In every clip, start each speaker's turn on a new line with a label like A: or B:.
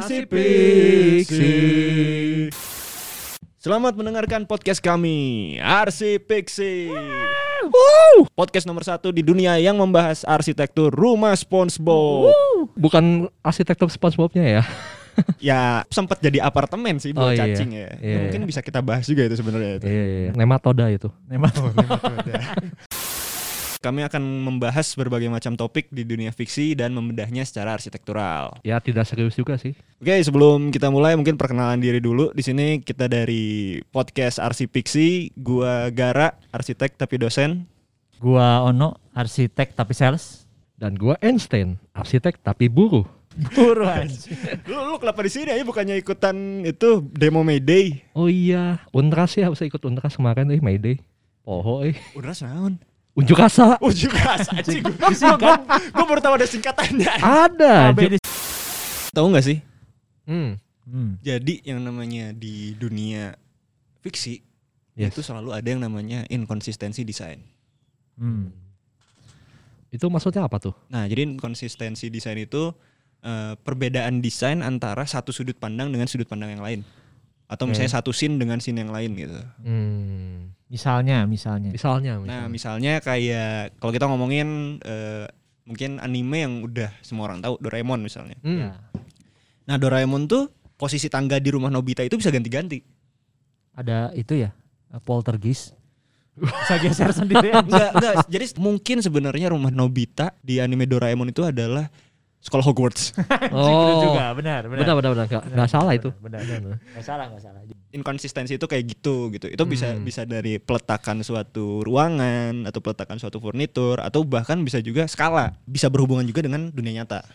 A: Arsipiksi. Selamat mendengarkan podcast kami, Arsipiksi. Podcast nomor satu di dunia yang membahas arsitektur rumah SpongeBob.
B: Bukan arsitektur SpongeBob-nya ya.
A: Ya sempat jadi apartemen sih buat
B: Oh, iya.
A: cacing ya.
B: Iya,
A: Mungkin
B: iya.
A: bisa kita bahas juga itu sebenarnya itu.
B: Iya, iya. Nematoda itu.
A: Kami akan membahas berbagai macam topik di dunia fiksi dan membedahnya secara arsitektural.
B: Ya tidak serius juga sih.
A: Oke, sebelum kita mulai mungkin perkenalan diri dulu. Di sini kita dari podcast Arsipiksi, gua Gara, arsitek tapi dosen.
C: Gua Ono, arsitek tapi sales.
B: Dan gua Einstein, arsitek tapi buruh.
C: Buru anjing.
A: Lu lu kenapa di sini aja bukannya ikutan itu demo Mayday?
B: Oh iya, Untras ya harusnya ikut Untras kemarin eh Mayday. Poho eh.
A: Udah naon?
B: Unjuk rasa.
A: Anjing. Gua, gua baru tahu ada singkatannya.
B: Ada.
C: KB
B: J-
C: di
A: Tahu nggak sih?
B: Hmm.
C: Hmm.
A: Jadi yang namanya di dunia fiksi
B: Yes.
A: itu selalu ada yang namanya inkonsistensi desain.
C: Hmm.
B: Itu maksudnya apa tuh?
A: Nah, jadi inkonsistensi desain itu eh, perbedaan desain antara satu sudut pandang dengan sudut pandang yang lain. Atau misalnya satu scene dengan scene yang lain gitu.
B: Hmm.
C: Misalnya, misalnya.
B: Misalnya,
A: Nah,
B: misalnya.
A: misalnya kayak kalau kita ngomongin eh, mungkin anime yang udah semua orang tahu, Doraemon misalnya.
B: Hmm.
C: Ya.
A: Nah, Doraemon tuh posisi tangga di rumah Nobita itu bisa ganti-ganti.
C: Ada itu ya, eh, poltergeist. Bisa geser sendiri.
A: Enggak, enggak. Jadi mungkin sebenarnya rumah Nobita di anime Doraemon itu adalah sekolah Hogwarts.
B: Oh.
C: juga, benar, benar.
B: Benar, benar, benar. Nggak, nggak salah itu.
C: Benar, benar. Nggak salah, nggak salah.
A: Inkonsistensi itu kayak gitu gitu. Itu bisa
B: Hmm.
A: bisa dari peletakan suatu ruangan atau peletakan suatu furnitur atau bahkan bisa juga skala. Bisa berhubungan juga dengan dunia nyata.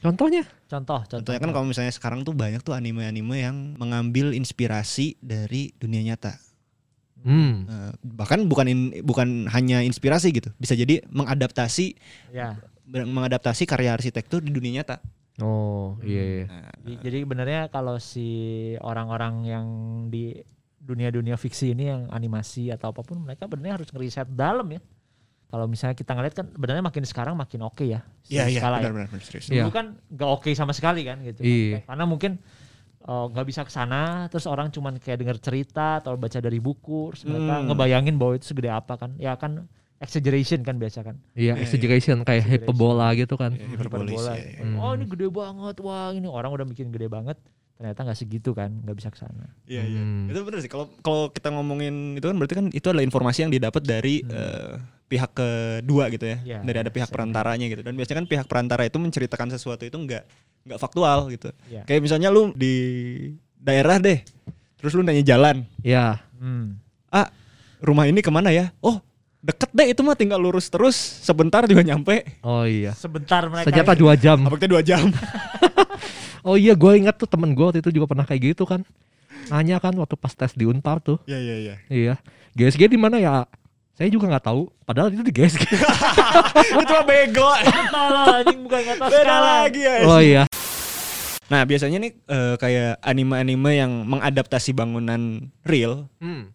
B: Contohnya?
C: Contoh, contoh.
A: Contohnya kan kalau misalnya sekarang tuh banyak tuh anime-anime yang mengambil inspirasi dari dunia nyata.
B: Hmm.
A: Eh, bahkan bukan in- bukan hanya inspirasi gitu. Bisa jadi mengadaptasi
C: Ya.
A: Mengadaptasi karya arsitektur di dunia nyata.
B: Oh, iya, iya.
A: Nah,
C: Jadi benernya kalau si orang-orang yang di dunia-dunia fiksi ini yang animasi atau apa pun mereka benernya harus ngeriset dalam ya. Kalau misalnya kita ngeliat kan benernya makin sekarang makin oke ya. si
A: Iya iya
C: skala ya.
A: benar benar serius.
B: Iya.
C: Dulu kan gak oke sama sekali kan gitu.
B: Iya.
C: Karena mungkin eh, nggak bisa ke sana terus orang cuman kayak denger cerita atau baca dari buku terus mereka
A: Hmm.
C: ngebayangin bahwa itu segede apa kan. Ya kan exaggeration kan biasa kan.
B: Iya,
A: Iya,
B: exaggeration kayak
C: Exaggeration.
B: hyperbola gitu kan.
A: Iya, hiperbolis,
C: Hiperbola.
A: ya, ya.
B: Hmm.
C: Oh ini gede banget, wah ini orang udah bikin gede banget. Ternyata nggak segitu kan, nggak bisa ke sana.
A: Iya iya.
B: Hmm.
A: Itu benar sih. Kalau kalau kita ngomongin itu kan berarti kan itu adalah informasi yang didapat dari eh, pihak kedua gitu ya.
C: Iya,
A: dari ada pihak
C: bisa
A: perantaranya gitu. Dan biasanya kan pihak perantara itu menceritakan sesuatu itu enggak enggak faktual gitu.
C: Iya.
A: Kayak misalnya lu di daerah deh. Terus lu nanya jalan.
B: Iya.
C: Hmm.
A: Ah, rumah ini ke mana ya? Oh, deket deh itu mah tinggal lurus terus sebentar juga nyampe.
B: Oh iya.
C: Sebentar mereka
B: Senjata dua jam.
A: Apa kita dua jam?
B: Oh iya, gue ingat tuh temen gue waktu itu juga pernah kayak gitu kan. Nanya kan waktu pas tes di Unpar tuh.
A: Iya iya iya.
B: Iya. GSG di mana ya? Saya juga nggak tahu. Padahal itu di GSG.
A: itu mah bego.
C: Anjing bukan kata
A: Beda lagi ya.
B: oh iya.
A: Nah biasanya nih eh, kayak anime-anime yang mengadaptasi bangunan real
B: Hmm.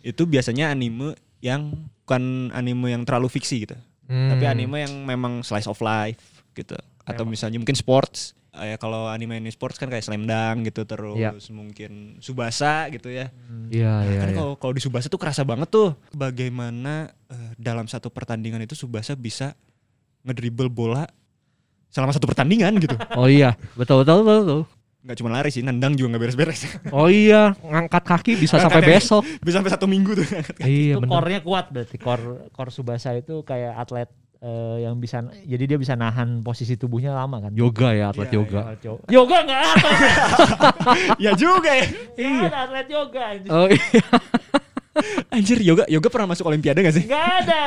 A: itu biasanya anime yang bukan anime yang terlalu fiksi gitu,
B: Hmm.
A: tapi anime yang memang slice of life gitu, atau
C: Memang.
A: misalnya mungkin sports. Eh, kalau anime ini sports kan kayak Slam Dunk gitu terus
B: Iya.
A: mungkin Subasa gitu ya.
B: Iya iya.
A: kan
B: iya.
A: kalau kalau di Subasa tuh kerasa banget tuh bagaimana eh, dalam satu pertandingan itu Subasa bisa ngedribble bola selama satu pertandingan gitu.
B: Oh iya, betul betul betul. betul.
A: Nggak cuma lari sih, nendang juga nggak beres-beres.
B: Oh iya, ngangkat kaki bisa sampai besok.
A: Bisa sampai satu minggu tuh.
B: Iya
C: itu
B: benar.
C: core-nya kuat berarti core core Subasa itu kayak atlet eh, yang bisa jadi dia bisa nahan posisi tubuhnya lama kan.
B: Yoga ya, atlet
A: Iya,
B: yoga.
C: Yoga, yoga enggak ada.
A: ya juga ya.
C: Iya. ada atlet yoga anjing.
B: Oh iya.
A: Anjir, yoga yoga pernah masuk olimpiade gak sih?
C: Enggak ada.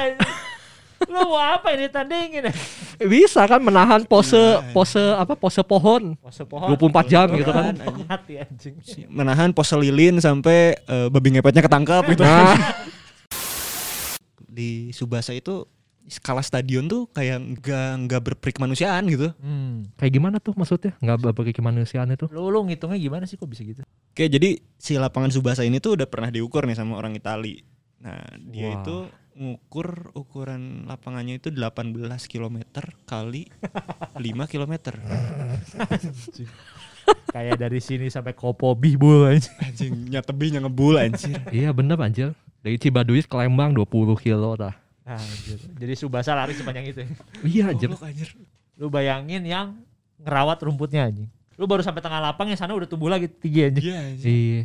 C: Lu mau apa ini tandingin?
B: Bisa kan menahan pose
A: Nah.
B: pose apa pose pohon.
C: Pose pohon.
B: 24 jam gitu kan.
C: Mati anjing.
A: Menahan pose lilin sampai eh, babi ngepetnya ketangkap gitu.
B: Nah,
A: Di Subasa itu skala stadion tuh kayak nggak nggak berperik kemanusiaan gitu.
C: Hmm.
B: kayak gimana tuh maksudnya? Nggak berbagi kemanusiaan itu?
C: Lu lu ngitungnya gimana sih kok bisa gitu?
A: Oke, jadi si lapangan Subasa ini tuh udah pernah diukur nih sama orang Itali. Nah, dia
B: Wah.
A: itu ngukur ukuran lapangannya itu 18 km kali 5 km.
C: Kayak dari sini sampai Kopo Bihbul aja.
A: Anjing nyatebihnya ngebul anjir.
B: Iya bener anjir. Dari Cibaduit ke Lembang 20 kilo dah.
C: Anjir. Jadi Subasa lari sepanjang itu. ya.
B: Iya anjir.
A: Goblok, anjir.
C: Lu bayangin yang ngerawat rumputnya anjing. Lu baru sampai tengah lapang yang sana udah tumbuh lagi tinggi anjing.
A: Iya anjir.
B: Iya.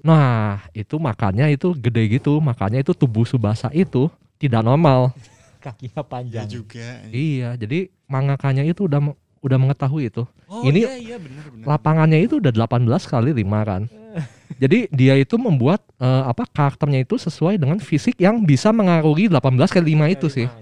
B: Nah, itu makanya itu gede gitu, makanya itu tubuh Subasa itu tidak normal.
C: Kakinya
A: Iya
C: panjang.
A: juga. anjir.
B: Iya, jadi mangakanya itu udah udah mengetahui itu.
A: Oh
B: Ini
A: iya iya benar benar.
B: Lapangannya itu udah 18 kali 5 kan. Jadi dia itu membuat eh, apa karakternya itu sesuai dengan fisik yang bisa mengaruhi 18 kali 5 itu sih.
C: Nah,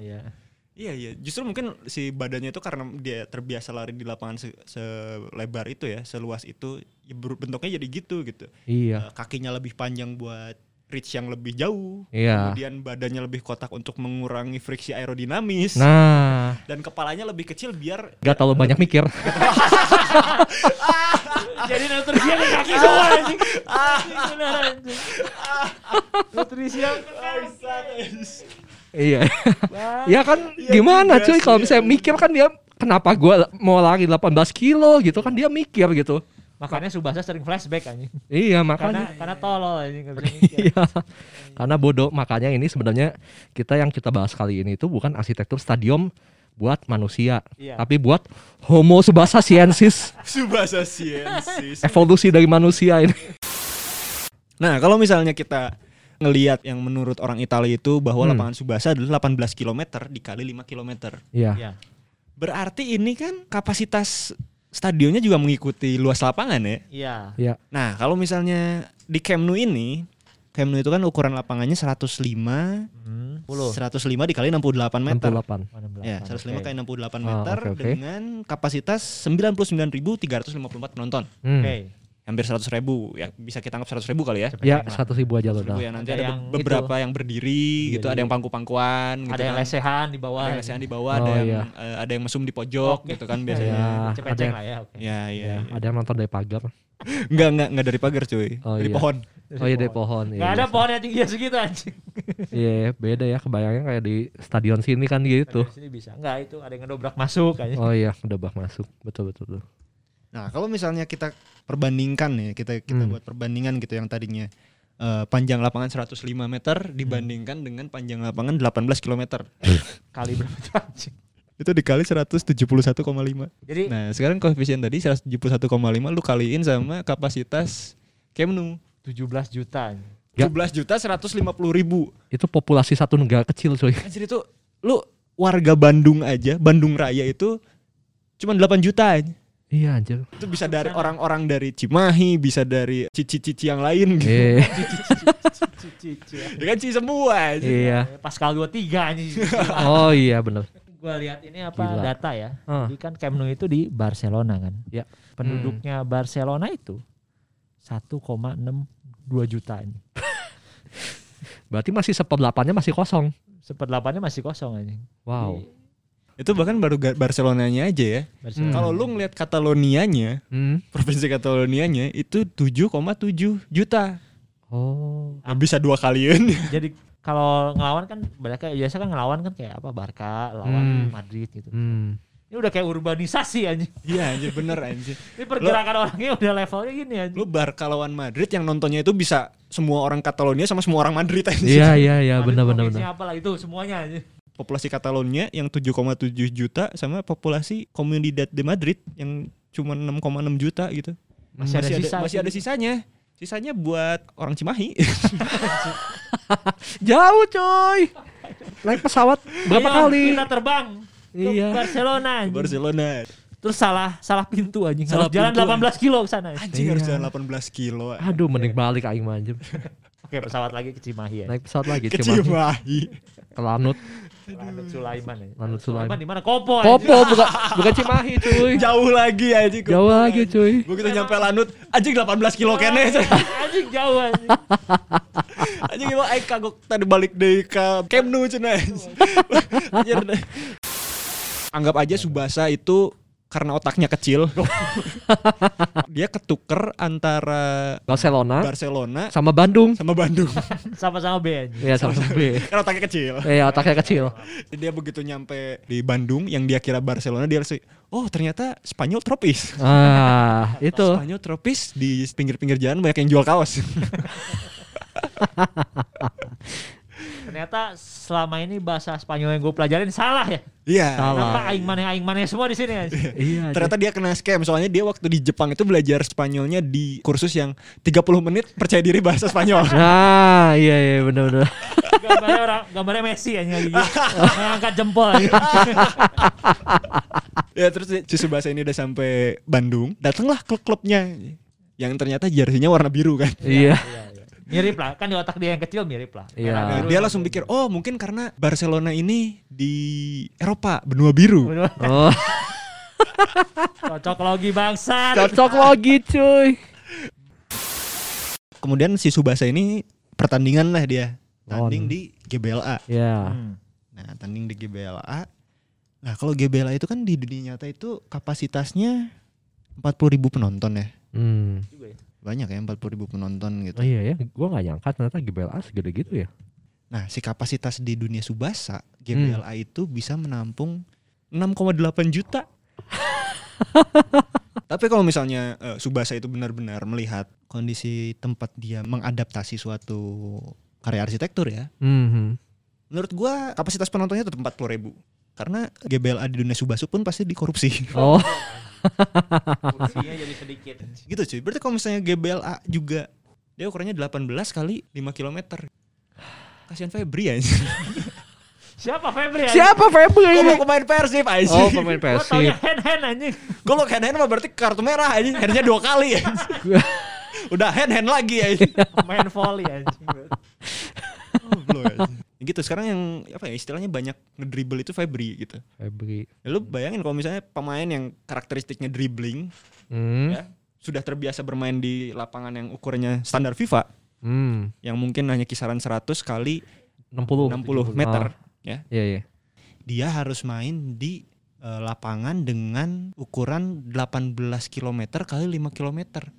C: iya.
A: Iya justru mungkin si badannya itu karena dia terbiasa lari di lapangan se- selebar itu ya, seluas itu, ya bentuknya jadi gitu gitu.
B: Iya.
A: Eh, kakinya lebih panjang buat reach yang lebih jauh.
B: Iya.
A: Kemudian badannya lebih kotak untuk mengurangi friksi aerodinamis.
B: Nah,
A: Dan kepalanya lebih kecil biar
B: gak terlalu banyak mikir.
C: Jadi nutrisi ke kaki semua anjing. Anjing, bener anjing. Nutrisi yang.
B: Iya. Ya kan
A: Iya
B: gimana cuy
A: sih,
B: kalau
A: iya.
B: misalnya mikir kan dia kenapa gua mau lari 18 kilo gitu kan dia mikir gitu.
C: Makanya Subasa sering flashback anjing.
B: Iya,
C: Karena
B: makanya
C: karena tolol anjing nggak bisa mikir.
B: Iya. Karena bodoh makanya ini sebenarnya kita yang kita bahas kali ini itu bukan arsitektur stadion buat manusia,
C: Iya.
B: tapi buat Homo subasa siensis,
A: Subasa siensis.
B: evolusi dari manusia ini.
A: Nah, kalau misalnya kita ngelihat yang menurut orang Italia itu bahwa
B: Hmm.
A: lapangan Subasa adalah 18 km dikali 5 km.
B: Iya.
C: Iya.
A: Berarti ini kan kapasitas stadionnya juga mengikuti luas lapangan ya.
C: Iya.
B: Iya.
A: Nah, kalau misalnya di Camp Nou ini, Camp Nou itu kan ukuran lapangannya 105
C: Hmm. 10.
A: 105 dikali 68 meter.
B: 68.
A: Ya, 105
C: Oke.
A: kali 68
B: Oh,
A: meter
B: oke, oke.
A: dengan kapasitas 99.354 penonton.
B: Hmm.
C: Oke.
A: Hampir 100 ribu, ya bisa kita anggap 100 ribu kali ya.
B: Ya,
C: Cepet
B: satu ribu aja loh.
A: 100 ribu
B: dah.
A: ya nanti
C: Ada
A: ada,
C: yang
A: be- beberapa yang berdiri gitu,
C: Iya,
A: ada
C: iya.
A: yang pangku-pangkuan gitu
C: Ada yang
A: kan.
C: lesehan di bawah.
A: Ada yang lesehan di bawah,
B: Oh,
A: ada yang
B: iya.
A: eh, ada yang mesum di pojok
C: Oke.
A: gitu kan
B: Ya,
A: biasanya.
C: Cepet-cepet
B: ada,
C: lah ya. Oke.
A: Ya, iya.
B: ya,
A: iya.
B: ada yang nonton dari pagar.
A: Enggak, enggak, enggak dari pagar cuy.
B: Oh,
A: dari
B: iya.
A: pohon.
B: Oh iya dari pohon.
C: Gak
B: iya,
C: ada
B: iya.
C: pohon yang tinggi segitu anjing.
B: Iya, beda ya kebayangnya kayak di stadion sini kan gitu.
C: Dari sini bisa. Enggak itu ada yang ngedobrak masuk anjing.
B: Oh iya, bak masuk. Betul betul betul.
A: Nah, kalau misalnya kita perbandingkan ya, kita kita
B: Hmm.
A: buat perbandingan gitu yang tadinya eh, panjang lapangan 105 meter dibandingkan dengan panjang lapangan 18 km.
C: Kali berapa anjing.
A: Itu dikali 171,5.
C: Jadi
A: Nah, sekarang koefisien tadi 171,5 lu kaliin sama kapasitas Nou.
C: 17 juta anjing.
B: Ya.
A: 17 juta 150 ribu.
B: Itu populasi satu negara kecil cuy.
A: Anjir itu lu warga Bandung aja, Bandung Raya itu cuma 8 juta aja.
B: Iya anjir.
A: Itu bisa dari orang-orang dari Cimahi, bisa dari cici-cici yang lain gitu.
B: Eh,
C: Cici
A: Ya kan cici semua aja.
B: iya.
C: Pascal 23 anjing.
B: Oh iya bener.
C: Gua lihat ini apa
B: Gila.
C: data ya.
B: Ah.
C: Jadi kan Camp Nou itu di Barcelona kan.
B: Ya.
C: Penduduknya Barcelona itu 1,62 juta ini.
B: Berarti masih seperdelapannya masih kosong.
C: Seperdelapannya masih kosong anjing.
B: Wow.
C: Jadi,
A: Itu bahkan baru Barcelonanya aja ya.
C: Barcelona.
A: Kalau lu ngeliat Katalonianya,
B: Hmm.
A: provinsi Katalonianya itu 7,7 juta.
B: Oh.
A: Nah, bisa dua kalian.
C: Jadi kalau ngelawan kan mereka biasa kan ngelawan kan kayak apa Barca lawan
B: Hmm.
C: Madrid gitu.
B: Hmm.
C: Ini udah kayak urbanisasi anjing.
A: Iya anjir bener anjir.
C: Ini pergerakan orangnya udah levelnya gini anjing.
A: Lu Barca lawan Madrid yang nontonnya itu bisa semua orang Catalonia sama semua orang Madrid anjir.
B: Iya iya iya benar benar benar.
C: apa lah itu semuanya anjing.
A: Populasi Catalonia yang 7,7 juta sama populasi Comunidad de Madrid yang cuma 6,6 juta gitu.
C: Masih ada sisa
A: masih
C: sih.
A: ada sisanya. Sisanya buat orang Cimahi.
B: Jauh coy. Naik pesawat berapa
C: Ayo,
B: kali?
C: Kita terbang ke
B: Iya.
C: Barcelona anjing.
A: Barcelona.
C: Terus salah salah pintu anjing.
A: Salah
C: Harus jalan
A: pintu,
C: 18 kilo ke sana.
A: Anjing
B: Iya.
A: harus jalan 18 kilo.
B: Aduh mending balik aing mah.
C: Oke, pesawat lagi ke Cimahi ya.
B: Naik pesawat lagi
A: Ke
B: Cimahi.
A: Cimahi.
B: Ke Lanut.
C: Lanut Sulaiman ya.
B: Lanut Sulaiman.
C: di mana? Kopo.
B: Popo bukan bukan Cimahi cuy.
A: Jauh lagi anjing.
B: Jauh lagi cuy.
A: Begitu nyampe Lanut, anjing 18 kilo kene.
C: anjing. Jauh anjing.
A: Anjing emang aing kagok tadi balik deui ka Camp Nou cenah. Anjir. Anggap aja Subasa itu karena otaknya kecil, dia ketuker antara
B: Barcelona
A: Barcelona
B: sama Bandung.
A: sama Bandung.
C: Sama-sama B.
B: Iya sama B.
A: karena otaknya kecil.
B: Iya otaknya kecil.
A: Jadi dia begitu nyampe di Bandung yang dia kira Barcelona dia langsung oh ternyata Spanyol tropis.
B: Ah itu.
A: Spanyol tropis di pinggir-pinggir jalan banyak yang jual kaos.
C: Ternyata selama ini bahasa Spanyol yang gue pelajarin salah ya.
A: Iya.
B: Salah.
C: Kenapa aing maneh aing maneh semua di sini anjing.
B: Iya.
A: Ternyata dia kena scam soalnya dia waktu di Jepang itu belajar Spanyolnya di kursus yang 30 menit percaya diri bahasa Spanyol.
B: Nah iya iya benar-benar.
C: gambarnya orang gambarnya Messi anjing lagi gitu. Yang angkat jempol anjing.
A: ya terus Susu Bahasa ini udah sampai Bandung, datanglah klub-klubnya yang ternyata jersinya warna biru kan.
B: Iya.
C: Iya, iya. Mirip lah, kan di otak dia yang kecil mirip lah.
B: Iya.
C: Merah
A: Nah,
C: biru.
A: dia langsung pikir, oh mungkin karena Barcelona ini di Eropa benua biru.
B: Oh
C: Cocok logi bangsat.
B: cocok lagi cuy.
A: Kemudian si Subasa ini pertandingan lah dia, tanding
B: On.
A: di GBLA.
B: Ya.
C: Hmm.
A: Nah, tanding di GBLA. Nah, kalau GBLA itu kan di dunia nyata itu kapasitasnya 40.000 ribu penonton ya.
B: Hmm.
C: Juga ya.
A: Banyak ya 40.000 ribu penonton gitu.
B: Oh iya ya, gua nggak nyangka ternyata GBLA segede gitu ya.
A: Nah, si kapasitas di dunia Subasa, GBLA itu bisa menampung 6,8 juta. Tapi kalau misalnya eh, Subasa itu benar-benar melihat kondisi tempat dia mengadaptasi suatu karya arsitektur ya,
B: Hmm.
A: menurut gua kapasitas penontonnya tetap 40 ribu. Karena GBLA di dunia Subasa pun pasti dikorupsi.
B: Oh
C: Kursinya jadi sedikit.
A: gitu cuy. Berarti kalau misalnya GBLA juga dia ukurannya 18 kali 5 km. Kasihan Febri ya.
C: Siapa Febri anjing?
B: siapa Febri?
A: Gue mau pemain Persib aja.
B: Oh pemain Persib.
C: hand hand anjing.
A: Gue lo hand hand mah berarti kartu merah aja. Handnya dua kali ya. Udah hand hand lagi ya.
C: Main volley anjing.
A: Aja. Gitu sekarang yang apa ya istilahnya banyak ngedribble itu Febri gitu.
B: Febri.
A: Ya, lu bayangin kalau misalnya pemain yang karakteristiknya dribbling
B: Hmm.
A: ya sudah terbiasa bermain di lapangan yang ukurannya standar FIFA
B: Hmm.
A: yang mungkin hanya kisaran 100 kali
B: 60.
A: 60 meter ya.
B: Iya iya.
A: Dia harus main di eh, lapangan dengan ukuran 18 km kali 5 km.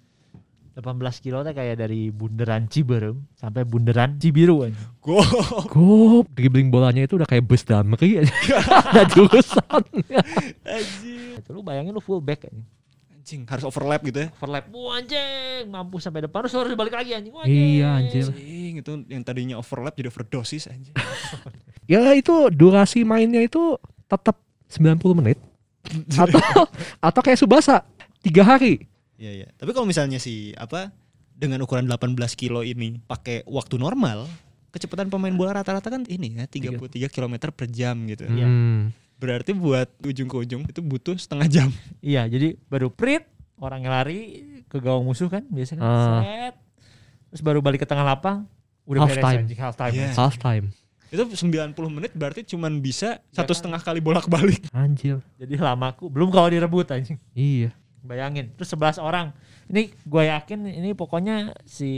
C: 18 kilo teh kayak dari bundaran Ciberem sampai bundaran Cibiru anjing.
A: Go.
B: Gop, dribbling bolanya itu udah kayak bus damri aja. Ada jurusan.
C: Itu lu bayangin lu full back anjing.
A: Anjing, harus overlap gitu ya.
C: Overlap. Wah anjing, mampu sampai depan terus harus balik lagi anjing. Wah, anjing.
B: Iya anjir.
A: Anjing, itu yang tadinya overlap jadi overdosis anjing.
B: Ya itu durasi mainnya itu tetap 90 menit. Atau atau kayak Subasa tiga hari.
A: Iya, iya. Tapi kalau misalnya si apa dengan ukuran 18 kilo ini pakai waktu normal, kecepatan pemain bola rata-rata kan ini ya 33 km per jam gitu.
C: Iya.
B: Hmm.
A: Berarti buat ujung ke ujung itu butuh setengah jam.
C: Iya, jadi baru prit orang lari ke gawang musuh kan biasanya kan.
B: Ah.
C: Set. Terus baru balik ke tengah lapang udah
B: Half
C: beres
B: time.
C: anjing half time.
A: Iya.
B: Half time.
A: Itu 90 menit berarti cuman bisa
C: Ya
A: satu
C: kan?
A: setengah kali bolak-balik.
B: Anjir.
C: Jadi lamaku belum kalau direbut anjing.
B: Iya.
C: Bayangin, terus 11 orang. Ini gue yakin ini pokoknya si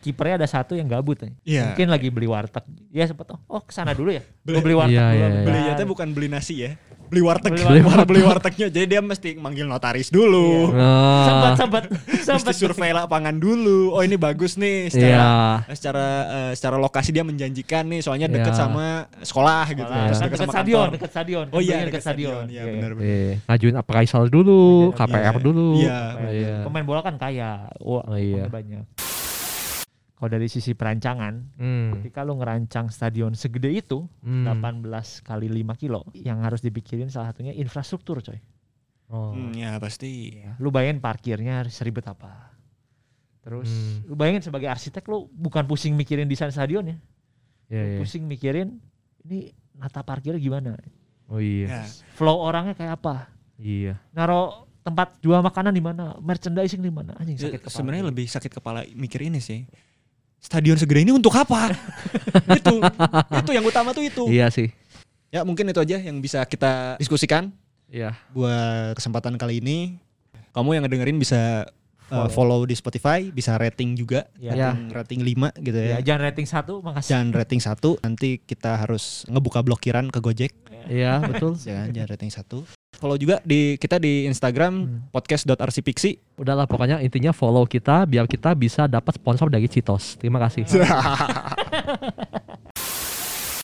C: kipernya ada satu yang gabut nih.
A: Iya.
C: Mungkin lagi beli warteg. Dia sempet oh, oh ke sana dulu ya.
A: Beli-
C: Gue beli warteg
B: Iya,
C: dulu.
B: iya,
C: bentar.
A: Belinya tuh bukan beli nasi ya. Beli warteg.
C: Beli
A: Beli,
C: warteg.
A: beli wartegnya. Jadi dia mesti manggil notaris dulu.
B: Ah,
C: Sempat sempat
A: Mesti
C: sempat
A: survei lapangan dulu. Oh ini bagus nih
B: Iya.
A: secara secara eh, secara lokasi dia menjanjikan nih soalnya deket
B: Iya.
A: sama sekolah gitu.
C: Sekolah,
A: Terus deket
C: dekat
A: sama
C: stadion,
A: kantor.
C: dekat stadion.
A: Oh iya dekat stadion. Iya benar benar.
B: Eh, ngajuin appraisal dulu, KPR
A: Iya.
B: dulu.
A: Iya.
B: Iya.
C: Pemain bola kan kaya. Wah,
B: Oh, iya.
C: banyak. Kalau dari sisi perancangan,
B: Hmm.
C: ketika lu ngerancang stadion segede itu,
B: Hmm.
C: 18 kali 5 kilo, yang harus dipikirin salah satunya infrastruktur coy.
B: Oh.
A: Hmm, ya pasti.
C: Ya, lu bayangin parkirnya seribet apa. Terus
B: Hmm.
C: lu bayangin sebagai arsitek lu bukan pusing mikirin desain stadion ya.
B: Iya,
C: Lu
B: iya.
C: Pusing mikirin ini nata parkirnya gimana.
B: Oh iya.
A: Ya.
C: Flow orangnya kayak apa.
B: Iya.
C: Naro tempat jual makanan di mana, merchandising di mana. Anjing sakit kepala.
A: Sebenarnya lebih sakit kepala mikir ini sih. Stadion segede ini untuk apa? itu, itu yang utama tuh itu.
B: Iya sih.
A: Ya mungkin itu aja yang bisa kita diskusikan
B: Iya.
A: buat kesempatan kali ini. Kamu yang ngedengerin bisa uh,
C: Follow.
A: follow di Spotify, bisa rating juga,
C: Ya.
A: rating, rating 5 gitu
C: Ya,
A: ya.
C: jangan rating satu, makasih.
A: Jangan rating satu, nanti kita harus ngebuka blokiran ke Gojek,
B: Iya, betul.
A: kan? Jangan rating satu. Follow juga di kita di Instagram
C: Hmm.
A: podcast.rcpixi.
B: Udahlah pokoknya intinya follow kita biar kita bisa dapat sponsor dari Citos. Terima kasih.